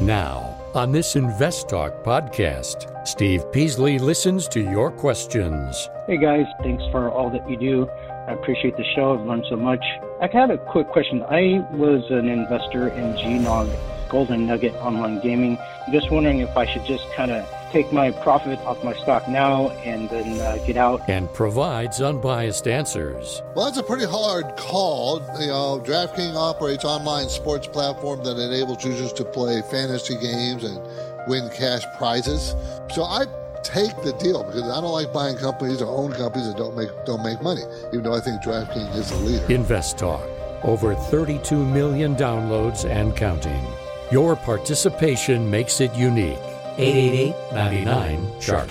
Now, on this Invest Talk podcast, Steve Peasley listens to your questions. Hey guys, thanks for all that you do. I appreciate the show. I've learned so much. I had a quick question. I was an investor in GNOG, Golden Nugget Online Gaming. I'm just wondering if I should just kind of take my profit off my stock now and then uh, get out. And provides unbiased answers. Well, that's a pretty hard call. You know, DraftKings operates online sports platform that enables users to play fantasy games and win cash prizes. So I take the deal because I don't like buying companies or own companies that don't make don't make money. Even though I think DraftKings is the leader. Invest Talk. Over 32 million downloads and counting. Your participation makes it unique. 888 99 Chart.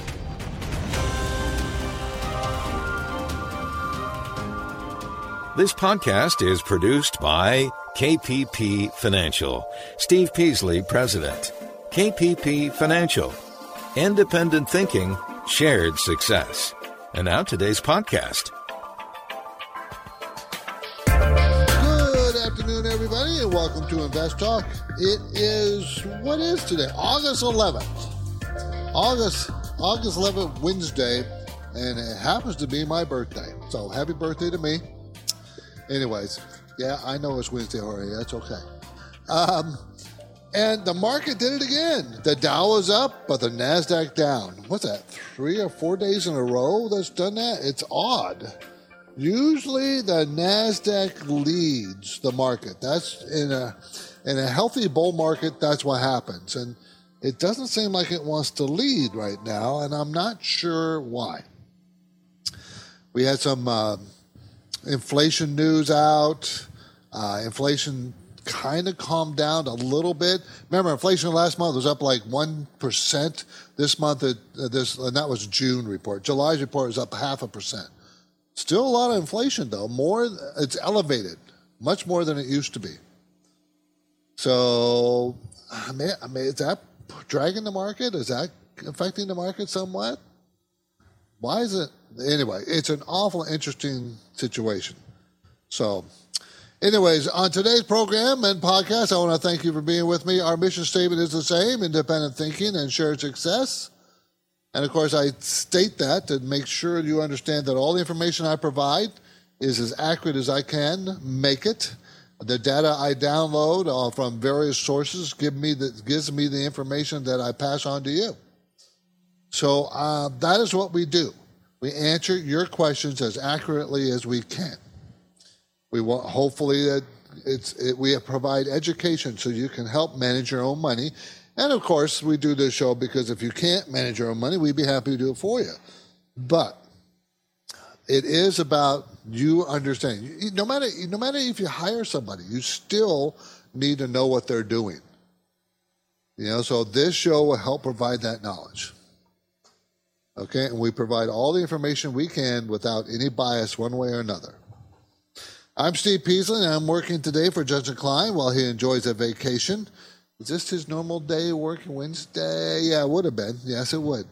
This podcast is produced by KPP Financial. Steve Peasley, President. KPP Financial. Independent thinking, shared success. And now today's podcast. And welcome to Invest Talk. It is what is today? August 11th. August August 11th, Wednesday, and it happens to be my birthday. So happy birthday to me. Anyways, yeah, I know it's Wednesday already. That's okay. Um, and the market did it again. The Dow was up, but the Nasdaq down. What's that? Three or four days in a row that's done that. It's odd. Usually, the Nasdaq leads the market. That's in a in a healthy bull market. That's what happens, and it doesn't seem like it wants to lead right now, and I'm not sure why. We had some. Uh, inflation news out. Uh, inflation kind of calmed down a little bit. Remember, inflation last month was up like one percent. This month, it, uh, this and that was June report. July's report was up half a percent. Still a lot of inflation though. More, it's elevated, much more than it used to be. So, I mean, I mean, is that dragging the market? Is that affecting the market somewhat? Why is it? Anyway, it's an awful interesting situation. So, anyways, on today's program and podcast, I want to thank you for being with me. Our mission statement is the same independent thinking and shared success. And of course, I state that to make sure you understand that all the information I provide is as accurate as I can make it. The data I download uh, from various sources give me the, gives me the information that I pass on to you. So uh, that is what we do. We answer your questions as accurately as we can. We want hopefully that it's it, we provide education so you can help manage your own money. And of course, we do this show because if you can't manage your own money, we'd be happy to do it for you. But it is about you understanding. No matter no matter if you hire somebody, you still need to know what they're doing. You know, so this show will help provide that knowledge. Okay, and we provide all the information we can without any bias one way or another. I'm Steve Peasley, and I'm working today for Justin Klein while he enjoys a vacation. Is this his normal day of working Wednesday? Yeah, it would have been. Yes, it would.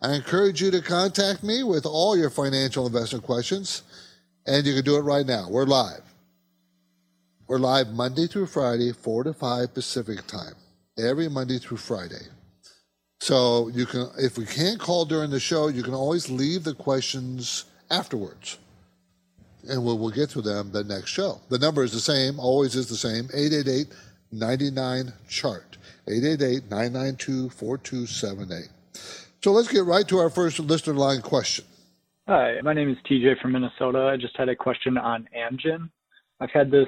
I encourage you to contact me with all your financial investment questions, and you can do it right now. We're live. We're live Monday through Friday, 4 to 5 Pacific time, every Monday through Friday. So you can, if we can't call during the show, you can always leave the questions afterwards, and we'll, we'll get to them the next show. The number is the same, always is the same: 888-99 chart, 888-992-4278. So let's get right to our first listener line question. Hi, my name is TJ from Minnesota. I just had a question on Amgen. I've had this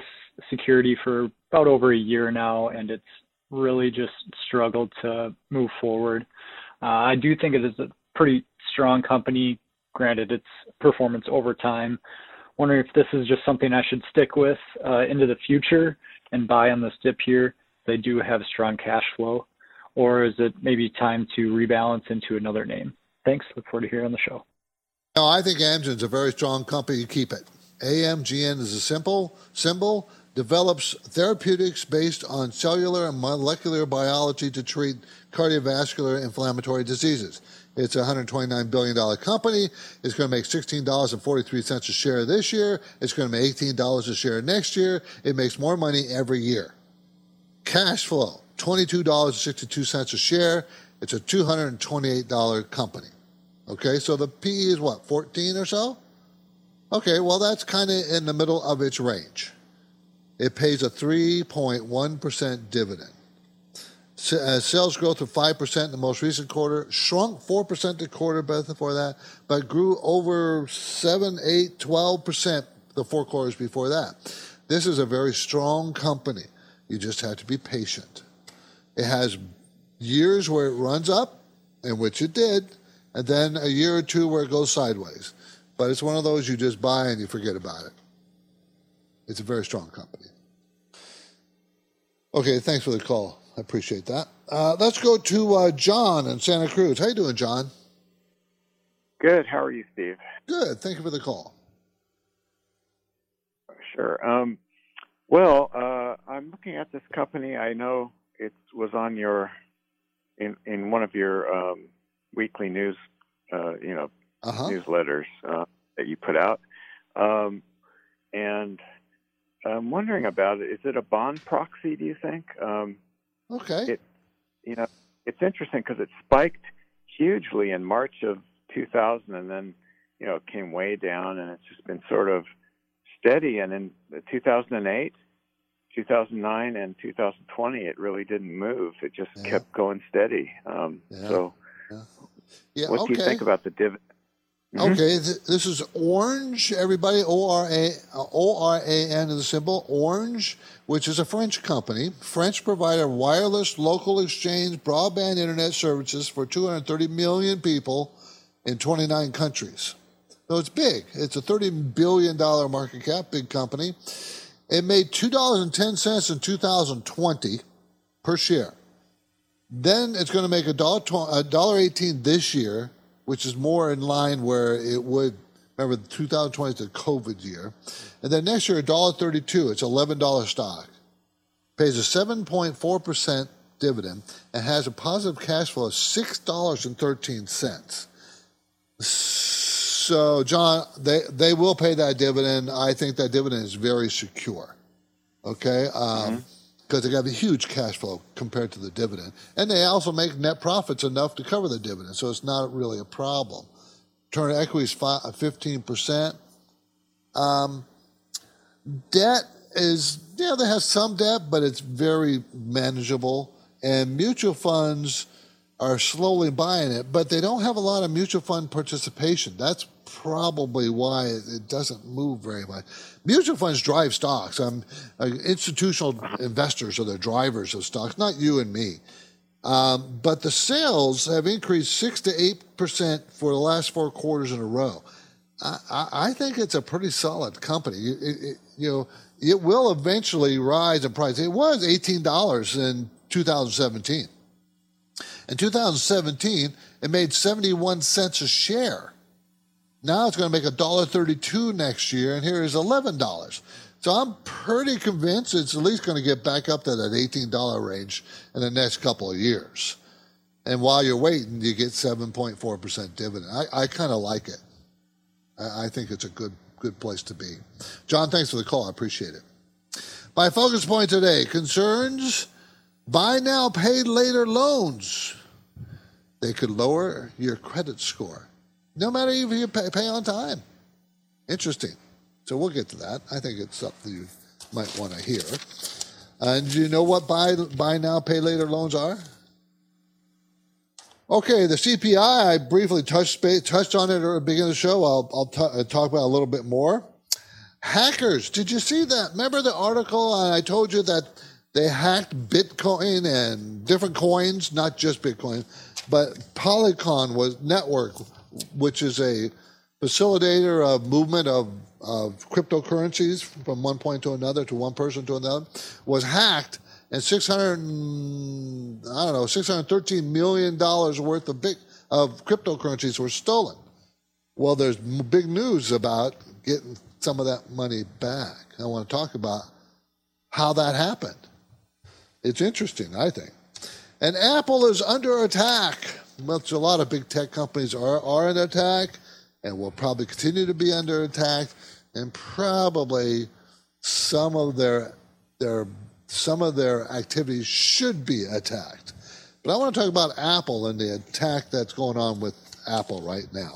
security for about over a year now, and it's really just struggled to move forward. Uh, I do think it is a pretty strong company. Granted, its performance over time. Wondering if this is just something I should stick with uh, into the future and buy on this dip here. They do have strong cash flow, or is it maybe time to rebalance into another name? Thanks. Look forward to hearing on the show. No, I think Amgen's a very strong company. Keep it. AMGN is a simple symbol develops therapeutics based on cellular and molecular biology to treat cardiovascular inflammatory diseases. It's a $129 billion company. It's going to make $16.43 a share this year. It's going to make $18 a share next year. It makes more money every year. Cash flow $22.62 a share. It's a $228 company. Okay, so the PE is what, 14 or so? Okay, well, that's kind of in the middle of its range. It pays a 3.1% dividend. Uh, sales growth of 5% in the most recent quarter, shrunk 4% the quarter before that, but grew over 7, 8, 12% the four quarters before that. This is a very strong company. You just have to be patient. It has years where it runs up, in which it did, and then a year or two where it goes sideways. But it's one of those you just buy and you forget about it. It's a very strong company. Okay, thanks for the call. I appreciate that. Uh, let's go to uh, John in Santa Cruz. How you doing, John? Good. How are you, Steve? Good. Thank you for the call. Sure. Um, well, uh, I'm looking at this company. I know it was on your in in one of your um, weekly news, uh, you know, uh-huh. newsletters uh, that you put out, um, and I'm wondering about it. Is it a bond proxy? Do you think? Okay. It, you know, it's interesting because it spiked hugely in March of 2000, and then you know it came way down, and it's just been sort of steady. And in 2008, 2009, and 2020, it really didn't move. It just yeah. kept going steady. Um, yeah. So, yeah. yeah. what okay. do you think about the dividend? Mm-hmm. Okay, this is Orange, everybody. O R A O R A N is the symbol. Orange, which is a French company. French provider wireless local exchange broadband internet services for 230 million people in 29 countries. So it's big. It's a $30 billion market cap, big company. It made $2.10 in 2020 per share. Then it's going to make a dollar eighteen this year which is more in line where it would. Remember, 2020 is the COVID year, and then next year $1.32. It's $11 stock. Pays a 7.4 percent dividend and has a positive cash flow of six dollars and thirteen cents. So, John, they they will pay that dividend. I think that dividend is very secure. Okay. Um, mm-hmm because they have a huge cash flow compared to the dividend. And they also make net profits enough to cover the dividend, so it's not really a problem. Return on equity is 15%. Um, debt is, yeah, they have some debt, but it's very manageable. And mutual funds are slowly buying it, but they don't have a lot of mutual fund participation. That's probably why it doesn't move very much. Mutual funds drive stocks. Um, uh, institutional investors are the drivers of stocks, not you and me. Um, but the sales have increased six to eight percent for the last four quarters in a row. I, I think it's a pretty solid company. It, it, you know, it will eventually rise in price. It was eighteen dollars in 2017. In 2017, it made 71 cents a share. Now it's going to make $1.32 next year, and here is $11. So I'm pretty convinced it's at least going to get back up to that $18 range in the next couple of years. And while you're waiting, you get 7.4% dividend. I, I kind of like it. I, I think it's a good good place to be. John, thanks for the call. I appreciate it. My focus point today concerns buy now, pay later loans. They could lower your credit score no matter if you pay, pay on time. Interesting. So we'll get to that. I think it's something you might want to hear. And you know what buy, buy now, pay later loans are? Okay, the CPI, I briefly touched, touched on it at the beginning of the show. I'll, I'll t- uh, talk about a little bit more. Hackers, did you see that? Remember the article? I told you that they hacked Bitcoin and different coins, not just Bitcoin, but Polygon was network which is a facilitator of movement of, of cryptocurrencies from one point to another, to one person to another, was hacked, and 600, I don't know, 613 million dollars worth of big of cryptocurrencies were stolen. Well, there's big news about getting some of that money back. I want to talk about how that happened. It's interesting, I think. And Apple is under attack much a lot of big tech companies are, are under attack and will probably continue to be under attack, and probably some of their their some of their activities should be attacked. But I want to talk about Apple and the attack that's going on with Apple right now.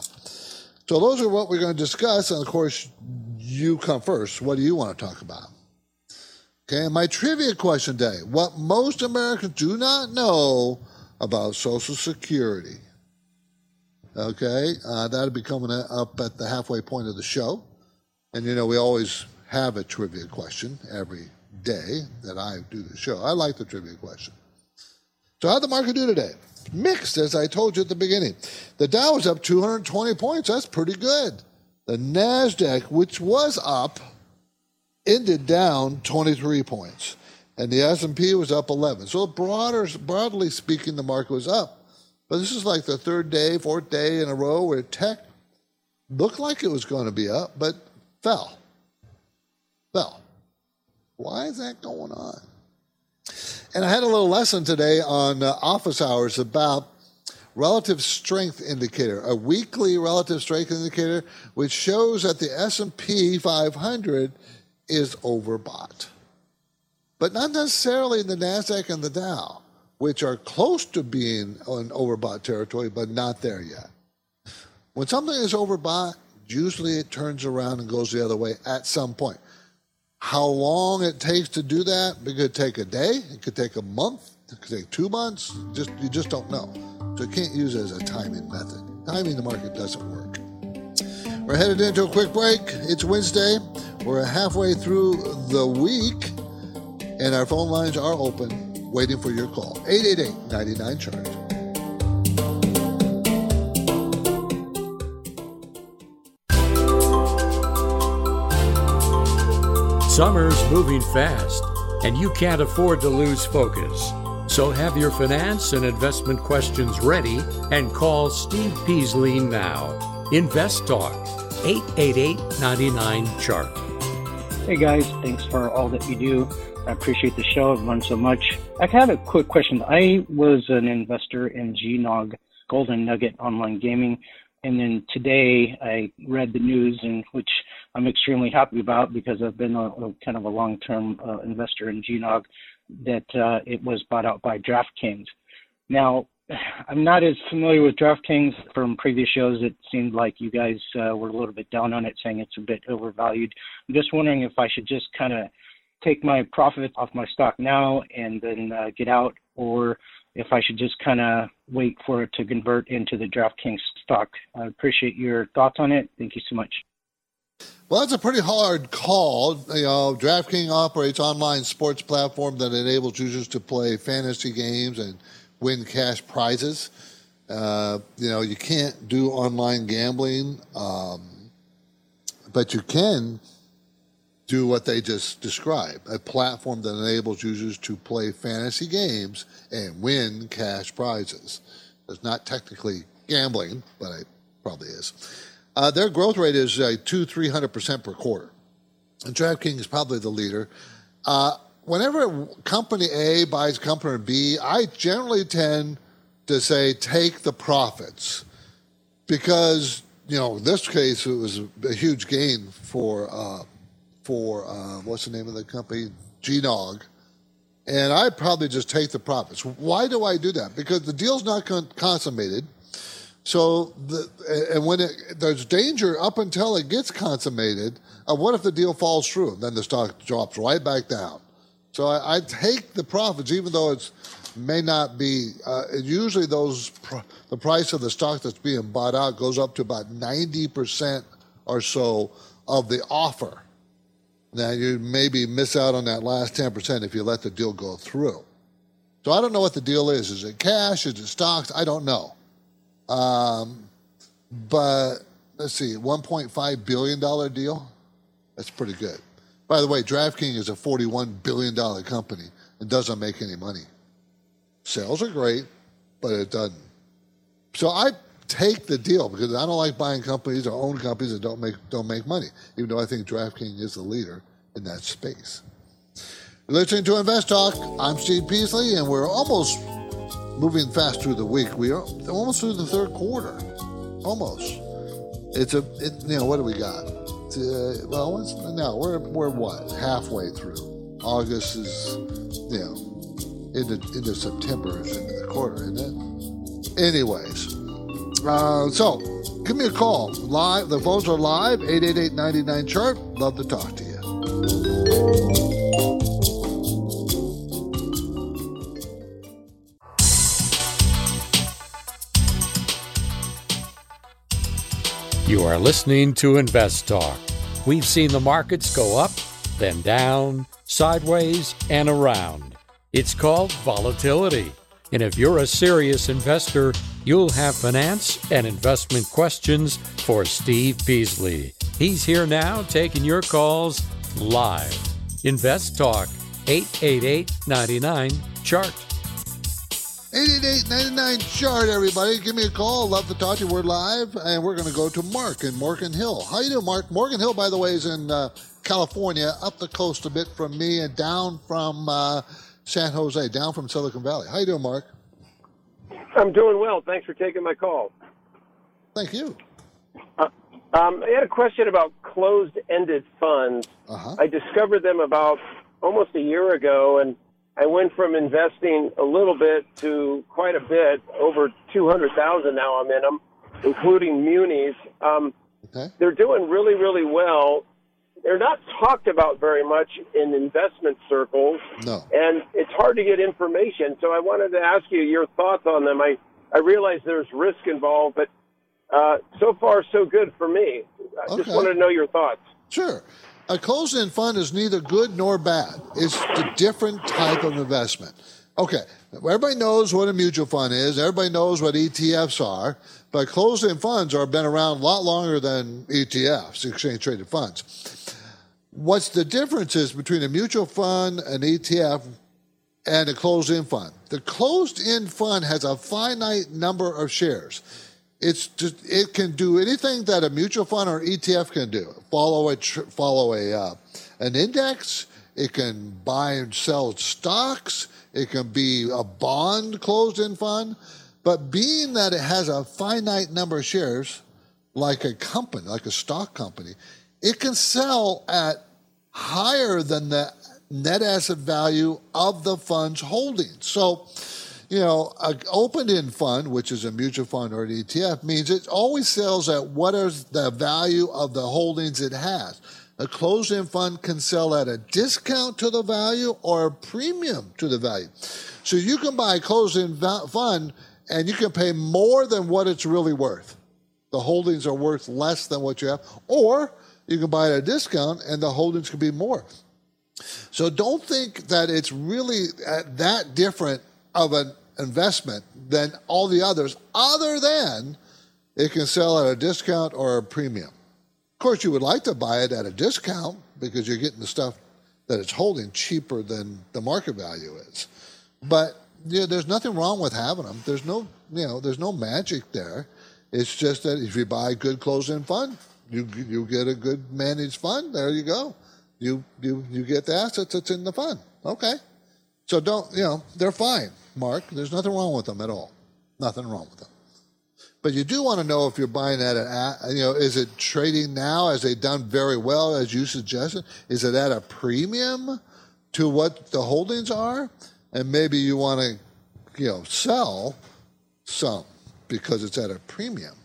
So those are what we're going to discuss. And of course, you come first. What do you want to talk about? Okay, my trivia question day. What most Americans do not know about Social Security. Okay, uh, that'll be coming up at the halfway point of the show. And you know, we always have a trivia question every day that I do the show. I like the trivia question. So, how'd the market do today? Mixed, as I told you at the beginning. The Dow was up 220 points. That's pretty good. The NASDAQ, which was up, ended down 23 points. And the S&P was up 11. So broader, broadly speaking, the market was up. But this is like the third day, fourth day in a row where tech looked like it was going to be up, but fell. Fell. Why is that going on? And I had a little lesson today on uh, office hours about relative strength indicator, a weekly relative strength indicator, which shows that the S&P 500 is overbought. But not necessarily in the NASDAQ and the Dow, which are close to being in overbought territory, but not there yet. When something is overbought, usually it turns around and goes the other way at some point. How long it takes to do that? It could take a day, it could take a month, it could take two months. Just you just don't know. So you can't use it as a timing method. Timing the market doesn't work. We're headed into a quick break. It's Wednesday. We're halfway through the week, and our phone lines are open, waiting for your call. 888 99 Chart. Summer's moving fast, and you can't afford to lose focus. So have your finance and investment questions ready and call Steve Peasley now. Invest Talk, 888 99 Chart. Hey guys, thanks for all that you do. I appreciate the show. I've learned so much. I have a quick question. I was an investor in GNOG, Golden Nugget Online Gaming. And then today I read the news, in which I'm extremely happy about because I've been a, a kind of a long-term uh, investor in GNOG, that uh, it was bought out by DraftKings. Now, I'm not as familiar with DraftKings from previous shows. It seemed like you guys uh, were a little bit down on it, saying it's a bit overvalued. I'm just wondering if I should just kind of take my profit off my stock now and then uh, get out, or if I should just kind of wait for it to convert into the DraftKings stock. I appreciate your thoughts on it. Thank you so much. Well, that's a pretty hard call. You know, DraftKings operates online sports platform that enables users to play fantasy games and win cash prizes. Uh, you know, you can't do online gambling, um, but you can do what they just described a platform that enables users to play fantasy games and win cash prizes. It's not technically gambling, but it probably is. Uh, their growth rate is uh, two, three hundred percent per quarter, and DraftKings is probably the leader. Uh, whenever company A buys company B, I generally tend to say take the profits because you know in this case it was a, huge gain for uh, for uh, what's the name of the company GNOG, and I probably just take the profits. Why do I do that? Because the deal's not con- consummated. So, the, and when it, there's danger up until it gets consummated, uh, what if the deal falls through? Then the stock drops right back down. So I, I take the profits, even though it may not be. Uh, usually, those pr- the price of the stock that's being bought out goes up to about ninety percent or so of the offer. Now you maybe miss out on that last ten percent if you let the deal go through. So I don't know what the deal is. Is it cash? Is it stocks? I don't know. Um, but let's see, $1.5 billion deal. That's pretty good. By the way, DraftKings is a $41 billion company and doesn't make any money. Sales are great, but it doesn't. So I take the deal because I don't like buying companies or own companies that don't make don't make money, even though I think DraftKings is the leader in that space. You're listening to Invest Talk. I'm Steve Peasley, and we're almost moving fast through the week. We are almost through the third quarter. Almost. It's a, it, you know, what do we got? Well, no, we're, we're what? Halfway through. August is, you know, into into September is into the quarter, isn't it? Anyways, uh, so give me a call. Live, the phones are live. 888-99 chart. Love to talk to you. You are listening to Invest Talk. We've seen the markets go up, then down, sideways, and around. It's called volatility. And if you're a serious investor, you'll have finance and investment questions for Steve Peasley. He's here now taking your calls live. Invest Talk, 888 99 Chart. 888 chart, everybody. Give me a call. Love to talk to you. We're live, and we're going to go to Mark in Morgan Hill. How you doing, Mark? Morgan Hill, by the way, is in uh, California, up the coast a bit from me, and down from uh, San Jose, down from Silicon Valley. How you doing, Mark? I'm doing well. Thanks for taking my call. Thank you. Uh, um, I had a question about closed-ended funds. Uh-huh. I discovered them about almost a year ago, and I went from investing a little bit to quite a bit, over 200,000 now I'm in them, including munis. Um, okay. They're doing really, really well. They're not talked about very much in investment circles. No. And it's hard to get information. So I wanted to ask you your thoughts on them. I, I realize there's risk involved, but uh, so far, so good for me. I okay. just wanted to know your thoughts. Sure. A closed-end fund is neither good nor bad. It's a different type of investment. Okay, everybody knows what a mutual fund is. Everybody knows what ETFs are, but closed-end funds are been around a lot longer than ETFs, exchange-traded funds. What's the difference is between a mutual fund, an ETF, and a closed-end fund. The closed-end fund has a finite number of shares. It's just it can do anything that a mutual fund or ETF can do. Follow a follow a uh, an index. It can buy and sell stocks. It can be a bond closed-end fund. But being that it has a finite number of shares, like a company, like a stock company, it can sell at higher than the net asset value of the fund's holdings. So you know, an open-end fund, which is a mutual fund or an ETF, means it always sells at what is the value of the holdings it has. A closed-end fund can sell at a discount to the value or a premium to the value. So you can buy a closed-end fund and you can pay more than what it's really worth. The holdings are worth less than what you have, or you can buy at a discount and the holdings could be more. So don't think that it's really uh, that different of an investment than all the others, other than it can sell at a discount or a premium. Of course, you would like to buy it at a discount because you're getting the stuff that it's holding cheaper than the market value is. But you know, there's nothing wrong with having them. There's no, you know, there's no magic there. It's just that if you buy a good closed-end fund, you you get a good managed fund. There you go. You you you get the assets that's in the fund. Okay. So don't you know they're fine. Mark. There's nothing wrong with them at all. Nothing wrong with them. But you do want to know if you're buying at a, you know, is it trading now? Has it done very well, as you suggested? Is it at a premium to what the holdings are? And maybe you want to, you know, sell some because it's at a premium.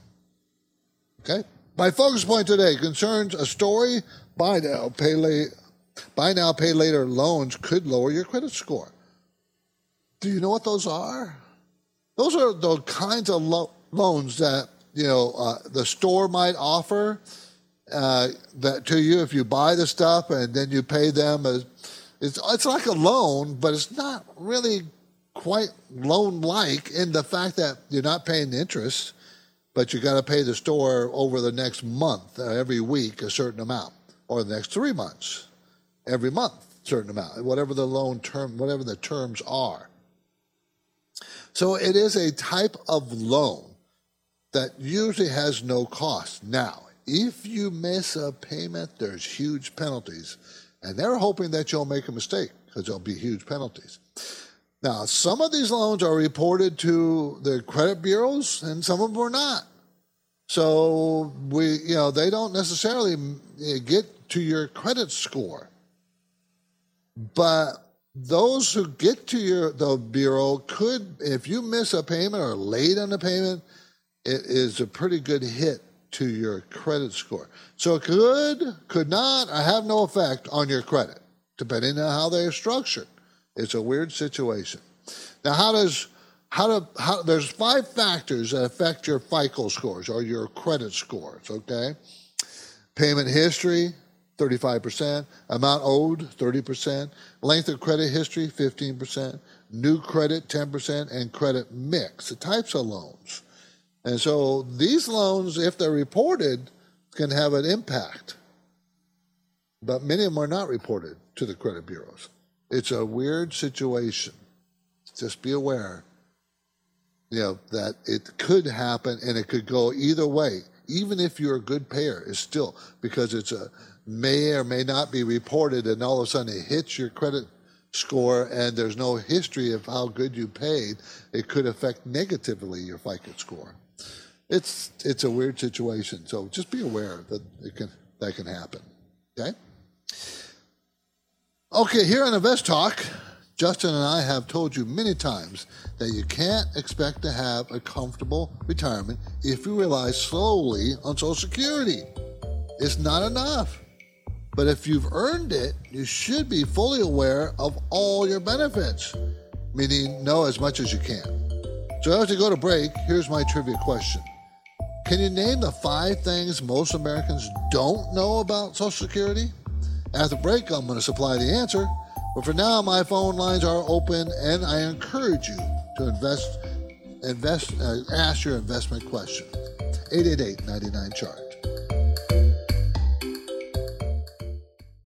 Okay? My focus point today concerns a story by pay late, buy now, pay later loans could lower your credit score. Do you know what those are? Those are the kinds of lo- loans that you know uh, the store might offer uh, that to you if you buy the stuff and then you pay them. As, it's it's like a loan, but it's not really quite loan-like in the fact that you're not paying the interest, but you got to pay the store over the next month, uh, every week, a certain amount, or the next three months, every month, certain amount, whatever the loan term, whatever the terms are. So it is a type of loan that usually has no cost. Now, if you miss a payment, there's huge penalties. And they're hoping that you'll make a mistake because there'll be huge penalties. Now, some of these loans are reported to the credit bureaus and some of them are not. So we, you know, they don't necessarily eh, get to your credit score. But those who get to your the bureau could, if you miss a payment or late on a payment, it is a pretty good hit to your credit score. So it could, could not, or have no effect on your credit, depending on how they're structured. It's a weird situation. Now, how does how do how there's five factors that affect your FICO scores or your credit scores, okay? Payment history, 35%, amount owed, 30%, length of credit history, 15%, new credit, 10%, and credit mix, the types of loans. And so these loans, if they're reported, can have an impact. But many of them are not reported to the credit bureaus. It's a weird situation. Just be aware, you know, that it could happen and it could go either way. Even if you're a good payer, it's still because it's a may or may not be reported, and all of a sudden it hits your credit score and there's no history of how good you paid, it could affect negatively your FICO score it's it's a weird situation. So just be aware that it can that can happen. Okay. Okay, here on Invest Talk, Justin and I have told you many times that you can't expect to have a comfortable retirement if you rely solely on Social Security. It's not enough. But if you've earned it, you should be fully aware of all your benefits, meaning know as much as you can. So as we go to break, here's my trivia question. Can you name the five things most Americans don't know about Social Security? After break, I'm going to supply the answer. But for now, my phone lines are open, and I encourage you to invest, invest, uh, ask your investment question. 888 chart.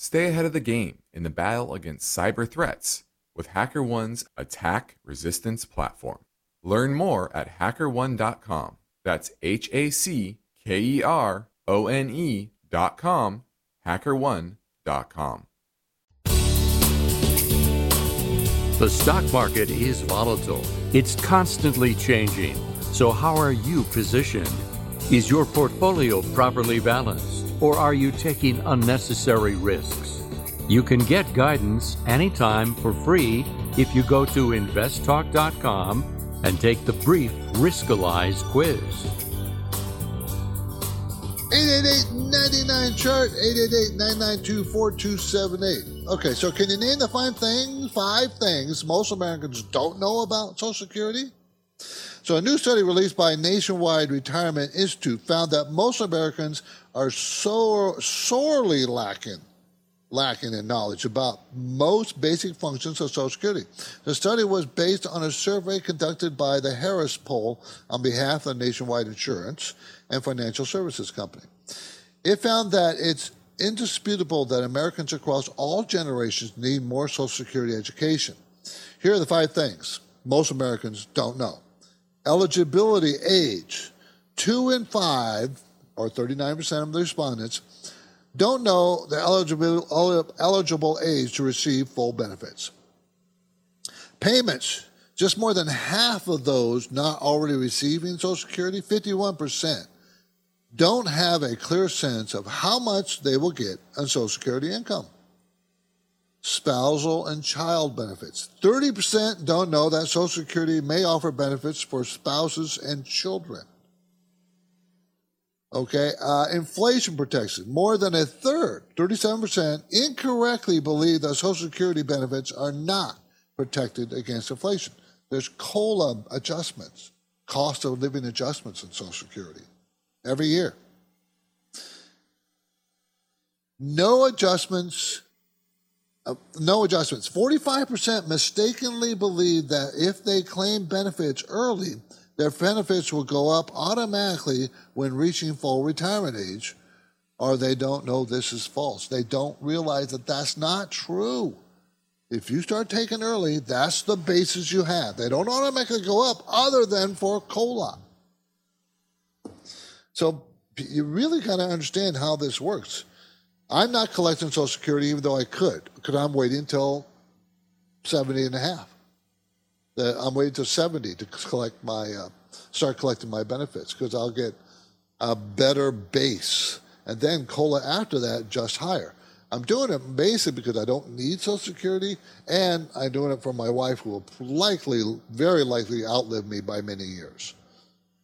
stay ahead of the game in the battle against cyber threats with HackerOne's attack resistance platform. Learn more at hackerone.com. That's H A C K E R O N E.com, com, HackerOne. The stock market is volatile, it's constantly changing. So, how are you positioned? Is your portfolio properly balanced, or are you taking unnecessary risks? You can get guidance anytime for free if you go to investtalk.com and take the brief Riskalyze quiz. 888-99 chart 888-992-4278 okay so can you name the five things five things most americans don't know about social security so a new study released by nationwide retirement institute found that most americans are so sorely lacking lacking in knowledge about most basic functions of Social Security. The study was based on a survey conducted by the Harris Poll on behalf of Nationwide Insurance and Financial Services Company. It found that it's indisputable that Americans across all generations need more Social Security education. Here are the five things most Americans don't know. Eligibility age. Two in five, or 39% of the respondents, don't know the eligible, eligible age to receive full benefits. Payments, just more than half of those not already receiving Social Security, 51%, don't have a clear sense of how much they will get on Social Security income. Spousal and child benefits. 30% don't know that Social Security may offer benefits for spouses and children. Okay, uh, inflation protection. More than a third, 37%, incorrectly believe that Social Security benefits are not protected against inflation. There's COLA adjustments, cost of living adjustments in Social Security every year. No adjustments. Uh, no adjustments. 45% mistakenly believe that if they claim benefits early, their benefits will go up automatically when reaching full retirement age, or they don't know this is false. They don't realize that that's not true. If you start taking early, that's the basis you have. They don't automatically go up other than for COLA. So you really got to understand how this works. I'm not collecting Social Security even though I could, because I'm waiting until 70 and a half. I'm waiting until 70 to collect my, uh, start collecting my benefits because I'll get a better base. And then COLA after that, just higher. I'm doing it basically because I don't need Social Security, and I'm doing it for my wife, who will likely, very likely, outlive me by many years.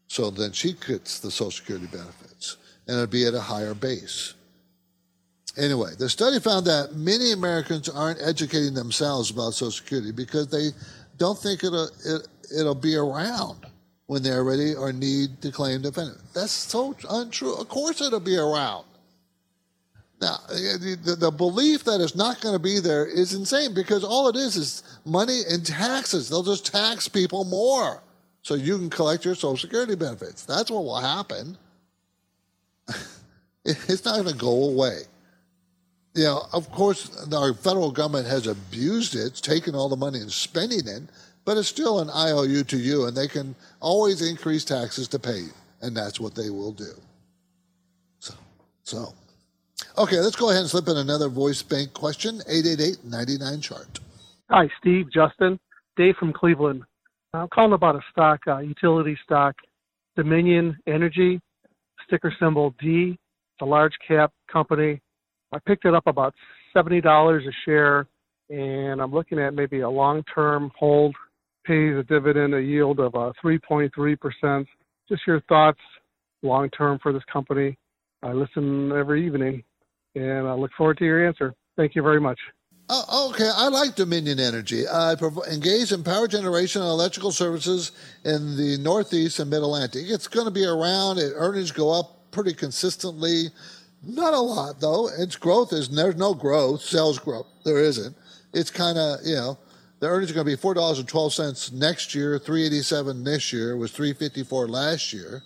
So then she gets the Social Security benefits, and it'd be at a higher base. Anyway, the study found that many Americans aren't educating themselves about Social Security because they don't think it'll, it, it'll be around when they're ready or need to claim the benefit. That's so untrue. Of course it'll be around. Now, the, the belief that it's not going to be there is insane because all it is is money and taxes. They'll just tax people more so you can collect your Social Security benefits. That's what will happen. it's not going to go away. You know, of course, our federal government has abused it, taken all the money and spending it, but it's still an IOU to you, and they can always increase taxes to pay you, and that's what they will do. So, so. Okay, let's go ahead and slip in another voice bank question 888 99 chart. Hi, Steve, Justin, Dave from Cleveland. I'm calling about a stock, uh, utility stock, Dominion Energy, sticker symbol D. A large cap company. I picked it up about seventy dollars a share, and I'm looking at maybe a long-term hold. Pays a dividend, a yield of uh, 3.3 percent. Just your thoughts, long term for this company. I listen every evening, and I look forward to your answer. Thank you very much. Oh, okay, I like Dominion Energy. I engage in power generation and electrical services in the Northeast and Mid Atlantic. It's going to be around. Earnings go up pretty consistently. Not a lot though. Its growth is there's no growth, sales growth. There isn't. It's kind of you know the earnings are going to be four dollars and twelve cents next year, three eighty seven this year. Was three fifty four last year.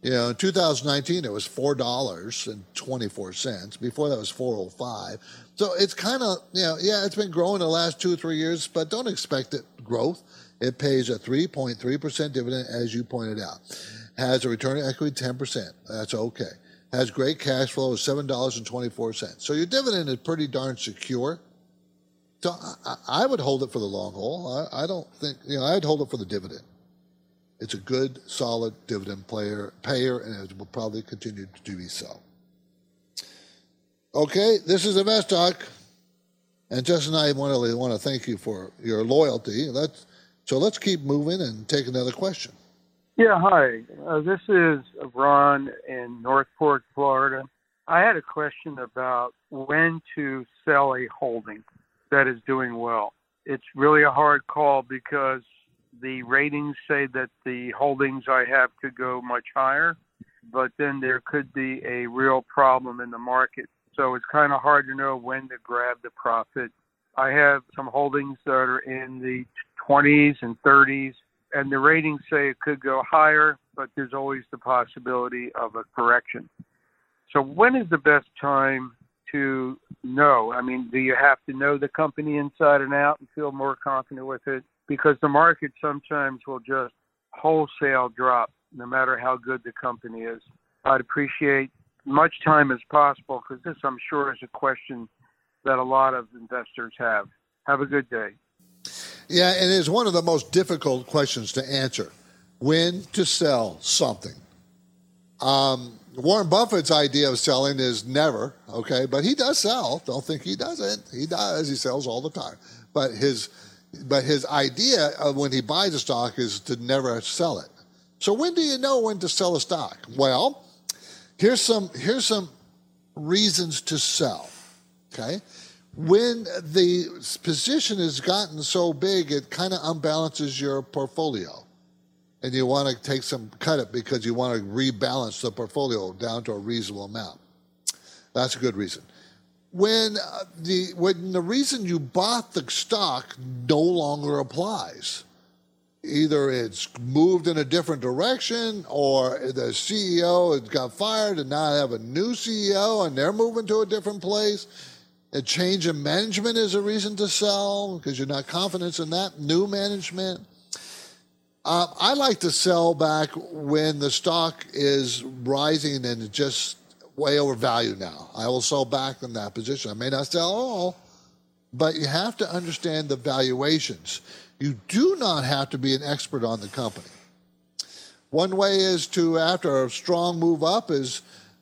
You know, in 2019 it was four dollars and twenty four cents. Before that was 405. So it's kind of you know, yeah, it's been growing the last two or three years, but don't expect it growth. It pays a 3.3 percent dividend, as you pointed out. Has a return on equity 10 percent. That's okay. Has great cash flow of seven dollars and twenty four cents. So your dividend is pretty darn secure. So I, would hold it for the long haul. I, don't think you know I'd hold it for the dividend. It's a good, solid dividend player, payer, and it will probably continue to be so. Okay, this is Invest Talk. And Justin and I want to, want to thank you for your loyalty. Let's, so let's keep moving and take another question. Yeah, hi. Uh, this is Ron in North Port, Florida. I had a question about when to sell a holding that is doing well. It's really a hard call because the ratings say that the holdings I have could go much higher, but then there could be a real problem in the market. So it's kind of hard to know when to grab the profit. I have some holdings that are in the 20s and 30s, and the ratings say it could go higher, but there's always the possibility of a correction. So when is the best time to know? I mean, do you have to know the company inside and out and feel more confident with it? Because the market sometimes will just wholesale drop no matter how good the company is. I'd appreciate much time as possible because this, I'm sure, is a question that a lot of investors have. Have a good day. Yeah, and it's one of the most difficult questions to answer when to sell something. Um, Warren Buffett's idea of selling is never, okay, but he does sell. Don't think he doesn't. He does. He sells all the time. But his but his idea of when he buys a stock is to never sell it. So when do you know when to sell a stock? Well, here's some here's some reasons to sell. Okay? When the position has gotten so big it kind of unbalances your portfolio and you want to take some cut it because you want to rebalance the portfolio down to a reasonable amount. That's a good reason. When uh, the when the reason you bought the stock no longer applies, either it's moved in a different direction or the CEO has got fired and now I have a new CEO and they're moving to a different place. A change in management is a reason to sell because you're not confident in that new management uh, I like to sell back when the stock is rising and just way overvalued now. I will sell back in that position. I may not sell all, but you have to understand the valuations. You do not have to be an expert on the company. One way is to, after a strong move up, is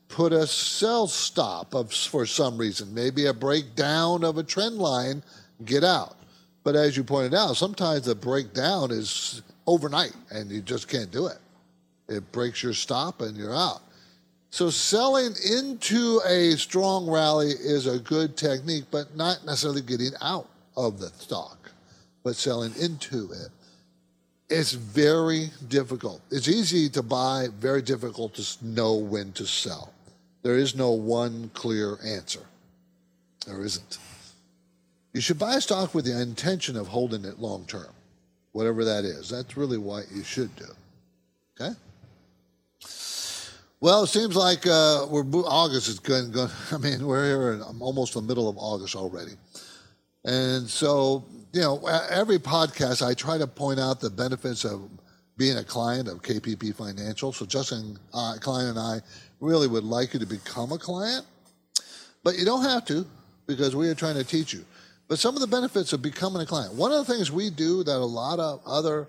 put a sell stop of, for some reason, maybe a breakdown of a trend line, get out. But as you pointed out, sometimes the breakdown is overnight and you just can't do it. It breaks your stop and you're out. So selling into a strong rally is a good technique, but not necessarily getting out of the stock, but selling into it. It's very difficult. It's easy to buy, very difficult to know when to sell. There is no one clear answer. There isn't. You should buy a stock with the intention of holding it long term whatever that is. That's really what you should do. Okay? Well, it seems like uh, we're August is going, going. I mean, we're here in almost the middle of August already, and so you know, every podcast I try to point out the benefits of being a client of KPP Financial. So Justin, uh, client, and I really would like you to become a client, but you don't have to because we are trying to teach you. But some of the benefits of becoming a client. One of the things we do that a lot of other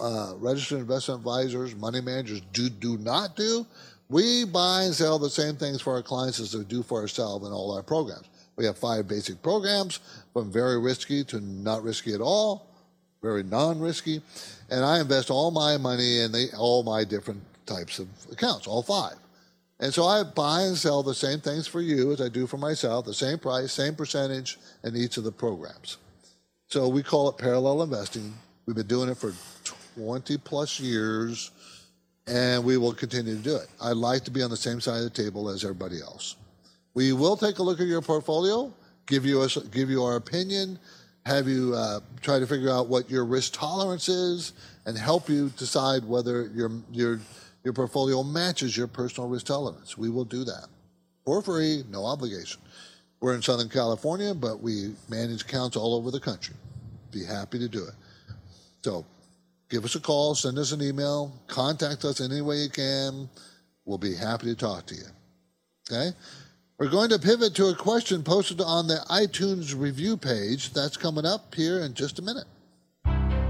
uh, registered investment advisors, money managers do do not do, we buy and sell the same things for our clients as we do for ourselves in all our programs. We have five basic programs from very risky to not risky at all, very non-risky, and I invest all my money in the, all my different types of accounts, all five. And so I buy and sell the same things for you as I do for myself, the same price, same percentage in each of the programs. So we call it parallel investing. We've been doing it for 20 plus years, and we will continue to do it. I'd like to be on the same side of the table as everybody else. We will take a look at your portfolio, give you, a, give you our opinion, have you uh, try to figure out what your risk tolerance is, and help you decide whether your, your your portfolio matches your personal risk tolerance. We will do that for free, no obligation. We're in Southern California, but we manage accounts all over the country. Be happy to do it. So give us a call, send us an email, contact us any way you can. We'll be happy to talk to you. Okay? We're going to pivot to a question posted on the iTunes review page. That's coming up here in just a minute.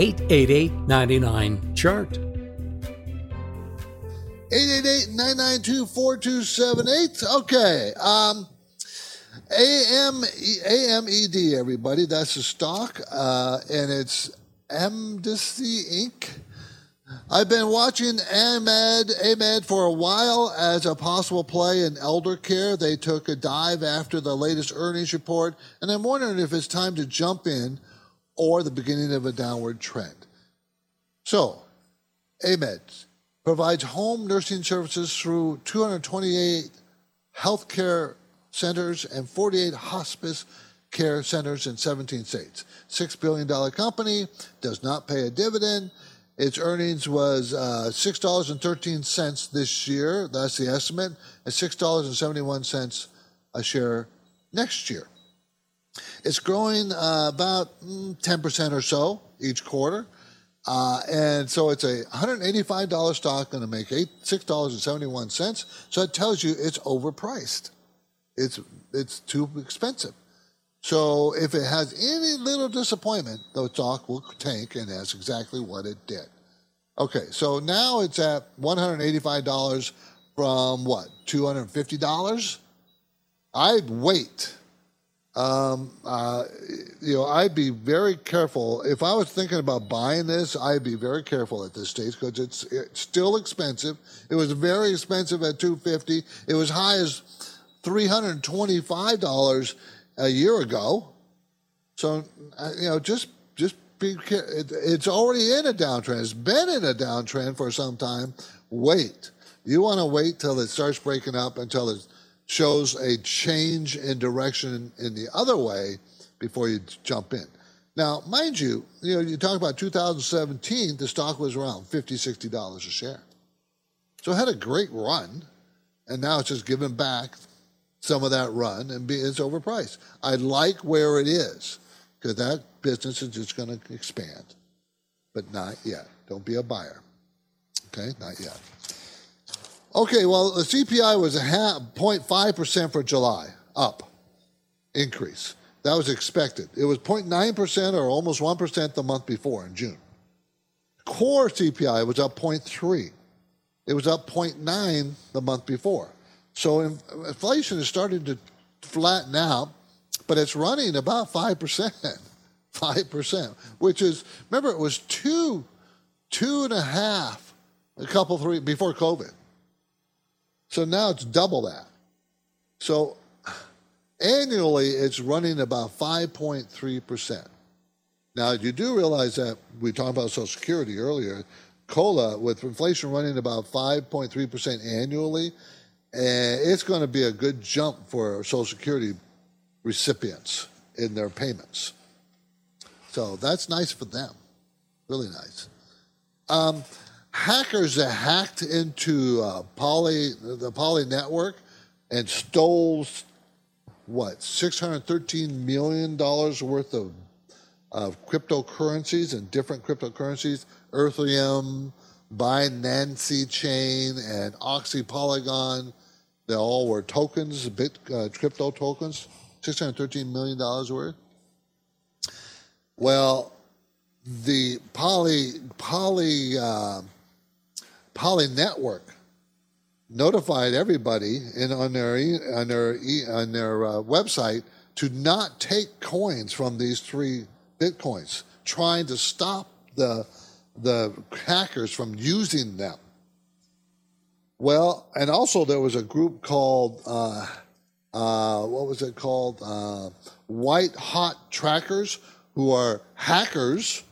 888 99 Chart. 888-992-4278. Okay. Um, AM, AMED, everybody. That's the stock. Uh, and it's Amedisys Inc. I've been watching AMED, AMED for a while as a possible play in elder care. They took a dive after the latest earnings report, and I'm wondering if it's time to jump in or the beginning of a downward trend. So, AMED provides home nursing services through 228 healthcare centers and 48 hospice care centers in 17 states. $6 billion company, does not pay a dividend its earnings was uh, $6.13 this year. That's the estimate. And $6.71 a share next year. It's growing uh, about 10% mm, or so each quarter. Uh, and so it's a $185 stock going to make eight, $6.71. So it tells you it's overpriced. It's, it's too expensive. So if it has any little disappointment, the stock will tank, and that's exactly what it did. Okay, so now it's at $185 from what, $250? I'd wait. Um, uh, you know, I'd be very careful. If I was thinking about buying this, I'd be very careful at this stage because it's, it's still expensive. It was very expensive at 250 It was high as $325 a year ago. So, uh, you know, just just be careful. it's already in a downtrend. It's been in a downtrend for some time. Wait. You want to wait till it starts breaking up until it shows a change in direction in the other way before you jump in. Now, mind you, you know, you talk about 2017, the stock was around 50 $60 a share. So it had a great run, and now it's just giving back some of that run and be, it's overpriced. I like where it is because that business is just going to expand, but not yet. Don't be a buyer. Okay, not yet. Okay, well, the CPI was a half, 0.5% for July, up, increase. That was expected. It was 0.9% or almost 1% the month before in June. Core CPI was up 0.3. It was up 0.9 the month before. So inflation is starting to flatten out, but it's running about 5%. 5%, which is, remember, it was two, two and a half, a couple, three, before COVID. So now it's double that. So annually, it's running about 5.3%. Now, you do realize that we talked about Social Security earlier. COLA, with inflation running about 5.3% annually, and it's going to be a good jump for Social Security recipients in their payments. So that's nice for them. Really nice. Um, hackers that hacked into uh, Poly, the Poly network and stole what $613 million worth of, of cryptocurrencies and different cryptocurrencies, Ethereum, Binance Chain, and Oxy Polygon they all were tokens, bit uh, crypto tokens, $613 million worth. Well, the Poly Poly uh, Poly network notified everybody in on their on their on their uh, website to not take coins from these three bitcoins, trying to stop the the hackers from using them. Well, and also there was a group called, uh, uh, what was it called? Uh, White Hat Trackers, who are hackers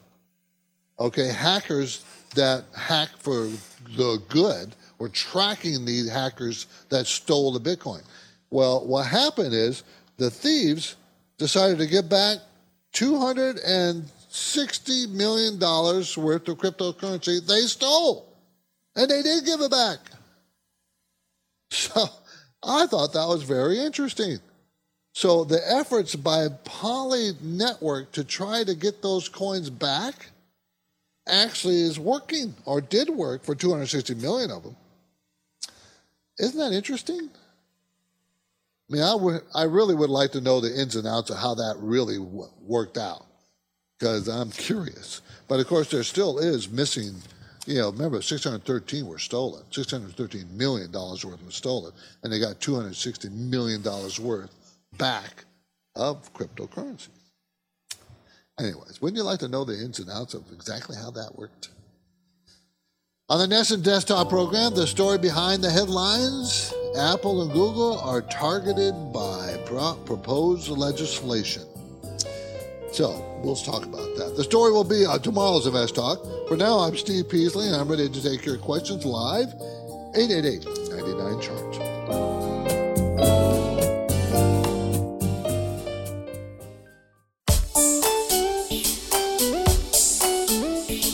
Okay, hackers that hack for the good were tracking the hackers that stole the Bitcoin. Well, what happened is the thieves decided to get back $260 million worth of cryptocurrency they stole. And they did give it back. So I thought that was very interesting. So the efforts by Poly Network to try to get those coins back actually is working or did work for 260 million of them. Isn't that interesting? I mean, I, really would like to know the ins and outs of how that really w- worked out because I'm curious. But of course, there still is missing. You know, remember, 613 were stolen. 613 million dollars worth was stolen, and they got 260 million dollars worth back of cryptocurrency. Anyways, wouldn't you like to know the ins and outs of exactly how that worked? On the NESN desktop program, the story behind the headlines Apple and Google are targeted by pro- proposed legislation. So, we'll talk about that. The story will be on tomorrow's Invest Talk. For now, I'm Steve Peasley, and I'm ready to take your questions live. 888 99 Chart.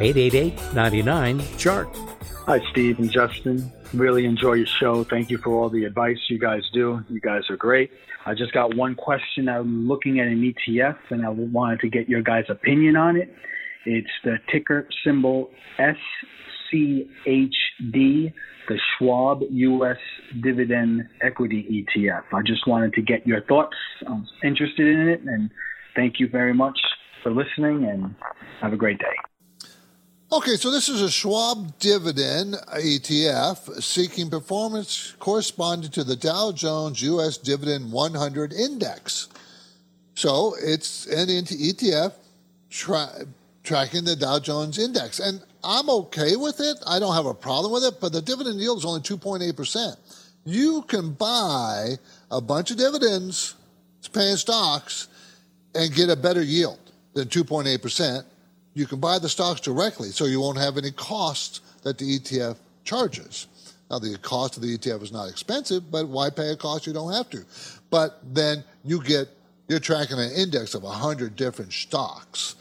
888 99 Chart. Hi, Steve and Justin. Really enjoy your show. Thank you for all the advice you guys do. You guys are great. I just got one question. I'm looking at an ETF and I wanted to get your guys' opinion on it. It's the ticker symbol SCHD, the Schwab U.S. Dividend Equity ETF. I just wanted to get your thoughts. I'm interested in it and thank you very much for listening and have a great day. Okay, so this is a Schwab dividend ETF seeking performance corresponding to the Dow Jones U.S. Dividend 100 Index. So it's an ETF tra- tracking the Dow Jones Index. And I'm okay with it. I don't have a problem with it, but the dividend yield is only 2.8%. You can buy a bunch of dividends, paying stocks, and get a better yield than 2.8% you can buy the stocks directly, so you won't have any costs that the ETF charges. Now, the cost of the ETF is not expensive, but why pay a cost you don't have to? But then you get, you're tracking an index of 100 different stocks.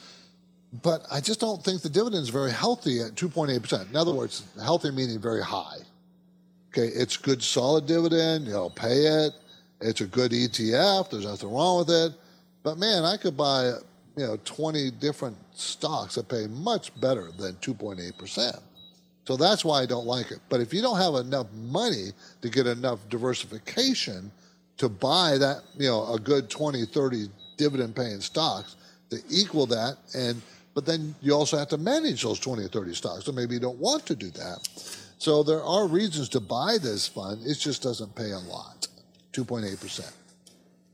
But I just don't think the dividend is very healthy at 2.8%. In other words, healthy meaning very high. Okay, it's good solid dividend, you'll pay it. It's a good ETF, there's nothing wrong with it. But man, I could buy you know 20 different stocks that pay much better than 2.8%. So that's why I don't like it. But if you don't have enough money to get enough diversification to buy that, you know, a good 20, 30 dividend paying stocks to equal that and but then you also have to manage those 20 or 30 stocks. So maybe you don't want to do that. So there are reasons to buy this fund. It just doesn't pay a lot. 2.8%.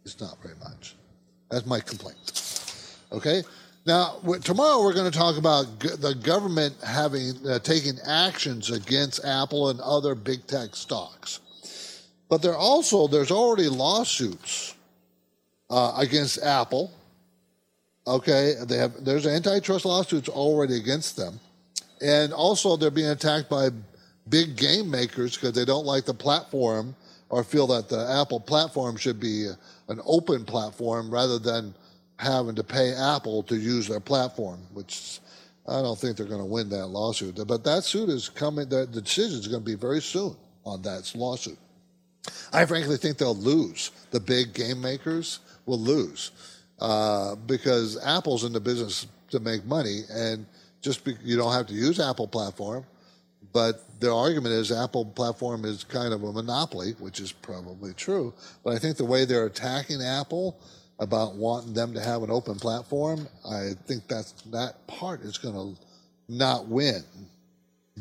It's not very much. That's my complaint. Okay? Now, tomorrow we're going to talk about the government having uh, taking actions against Apple and other big tech stocks. But there also there's already lawsuits uh, against Apple. Okay, they have there's antitrust lawsuits already against them, and also they're being attacked by big game makers because they don't like the platform or feel that the Apple platform should be an open platform rather than having to pay Apple to use their platform, which I don't think they're going to win that lawsuit. But that suit is coming, the, decision is going to be very soon on that lawsuit. I frankly think they'll lose. The big game makers will lose uh, because Apple's in the business to make money, and just be, you don't have to use Apple platform. But their argument is Apple platform is kind of a monopoly, which is probably true. But I think the way they're attacking Apple about wanting them to have an open platform, I think that's that part is going to not win.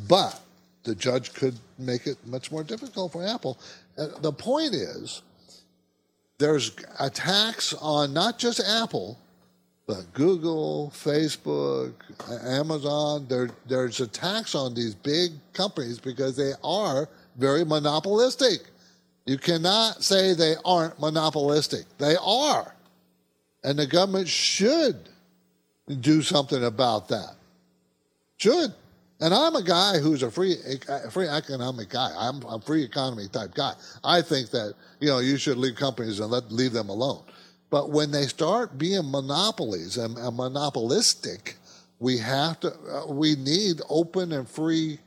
But the judge could make it much more difficult for Apple. The point is, there's attacks on not just Apple, but Google, Facebook, Amazon. There, there's attacks on these big companies because they are very monopolistic. You cannot say they aren't monopolistic. They are. And the government should do something about that. Should. And I'm a guy who's a free, a free economic guy. I'm a free economy type guy. I think that you know you should leave companies and let leave them alone. But when they start being monopolies and, and monopolistic, we have to. Uh, we need open and free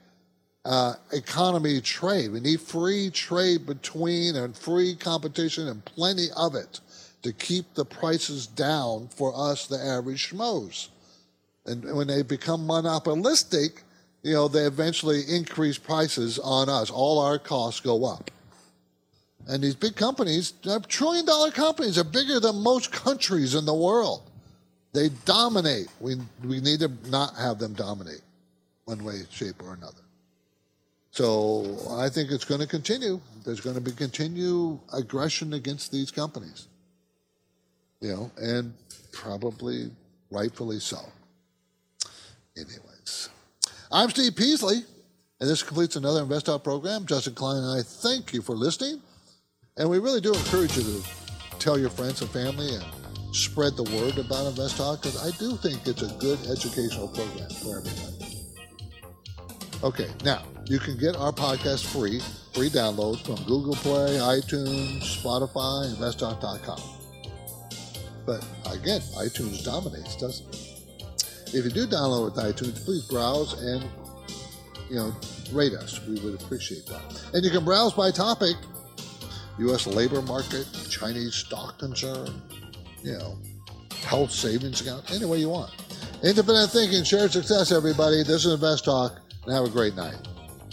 uh, economy trade. We need free trade between and free competition and plenty of it to keep the prices down for us, the average schmoes. And when they become monopolistic, you know, they eventually increase prices on us. All our costs go up. And these big companies, trillion dollar companies, are bigger than most countries in the world. They dominate. We, we need to not have them dominate one way, shape, or another. So I think it's going to continue. There's going to be continued aggression against these companies. You know, and probably rightfully so. Anyways, I'm Steve Peasley, and this completes another InvestTalk program. Justin Klein and I thank you for listening, and we really do encourage you to tell your friends and family and spread the word about InvestTalk because I do think it's a good educational program for everybody. Okay, now you can get our podcast free, free downloads from Google Play, iTunes, Spotify, InvestTalk.com. But again, iTunes dominates, doesn't it? If you do download with iTunes, please browse and you know rate us. We would appreciate that. And you can browse by topic: U.S. labor market, Chinese stock concern, you know, health savings account, any way you want. Independent thinking, shared success, everybody. This is Invest Talk, and have a great night.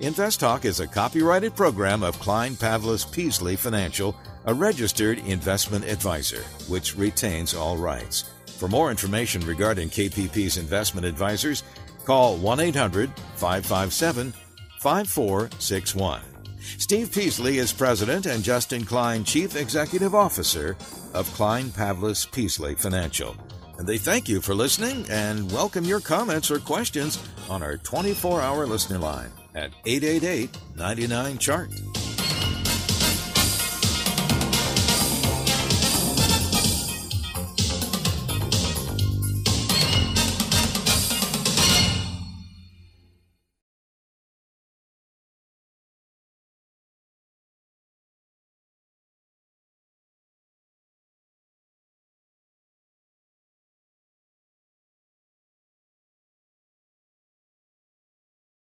InvestTalk is a copyrighted program of Klein Pavlis Peasley Financial a registered investment advisor, which retains all rights. For more information regarding KPP's investment advisors, call 1 800 557 5461. Steve Peasley is president and Justin Klein, chief executive officer of Klein Pavlis Peasley Financial. And they thank you for listening and welcome your comments or questions on our 24 hour listener line at 888 99 Chart.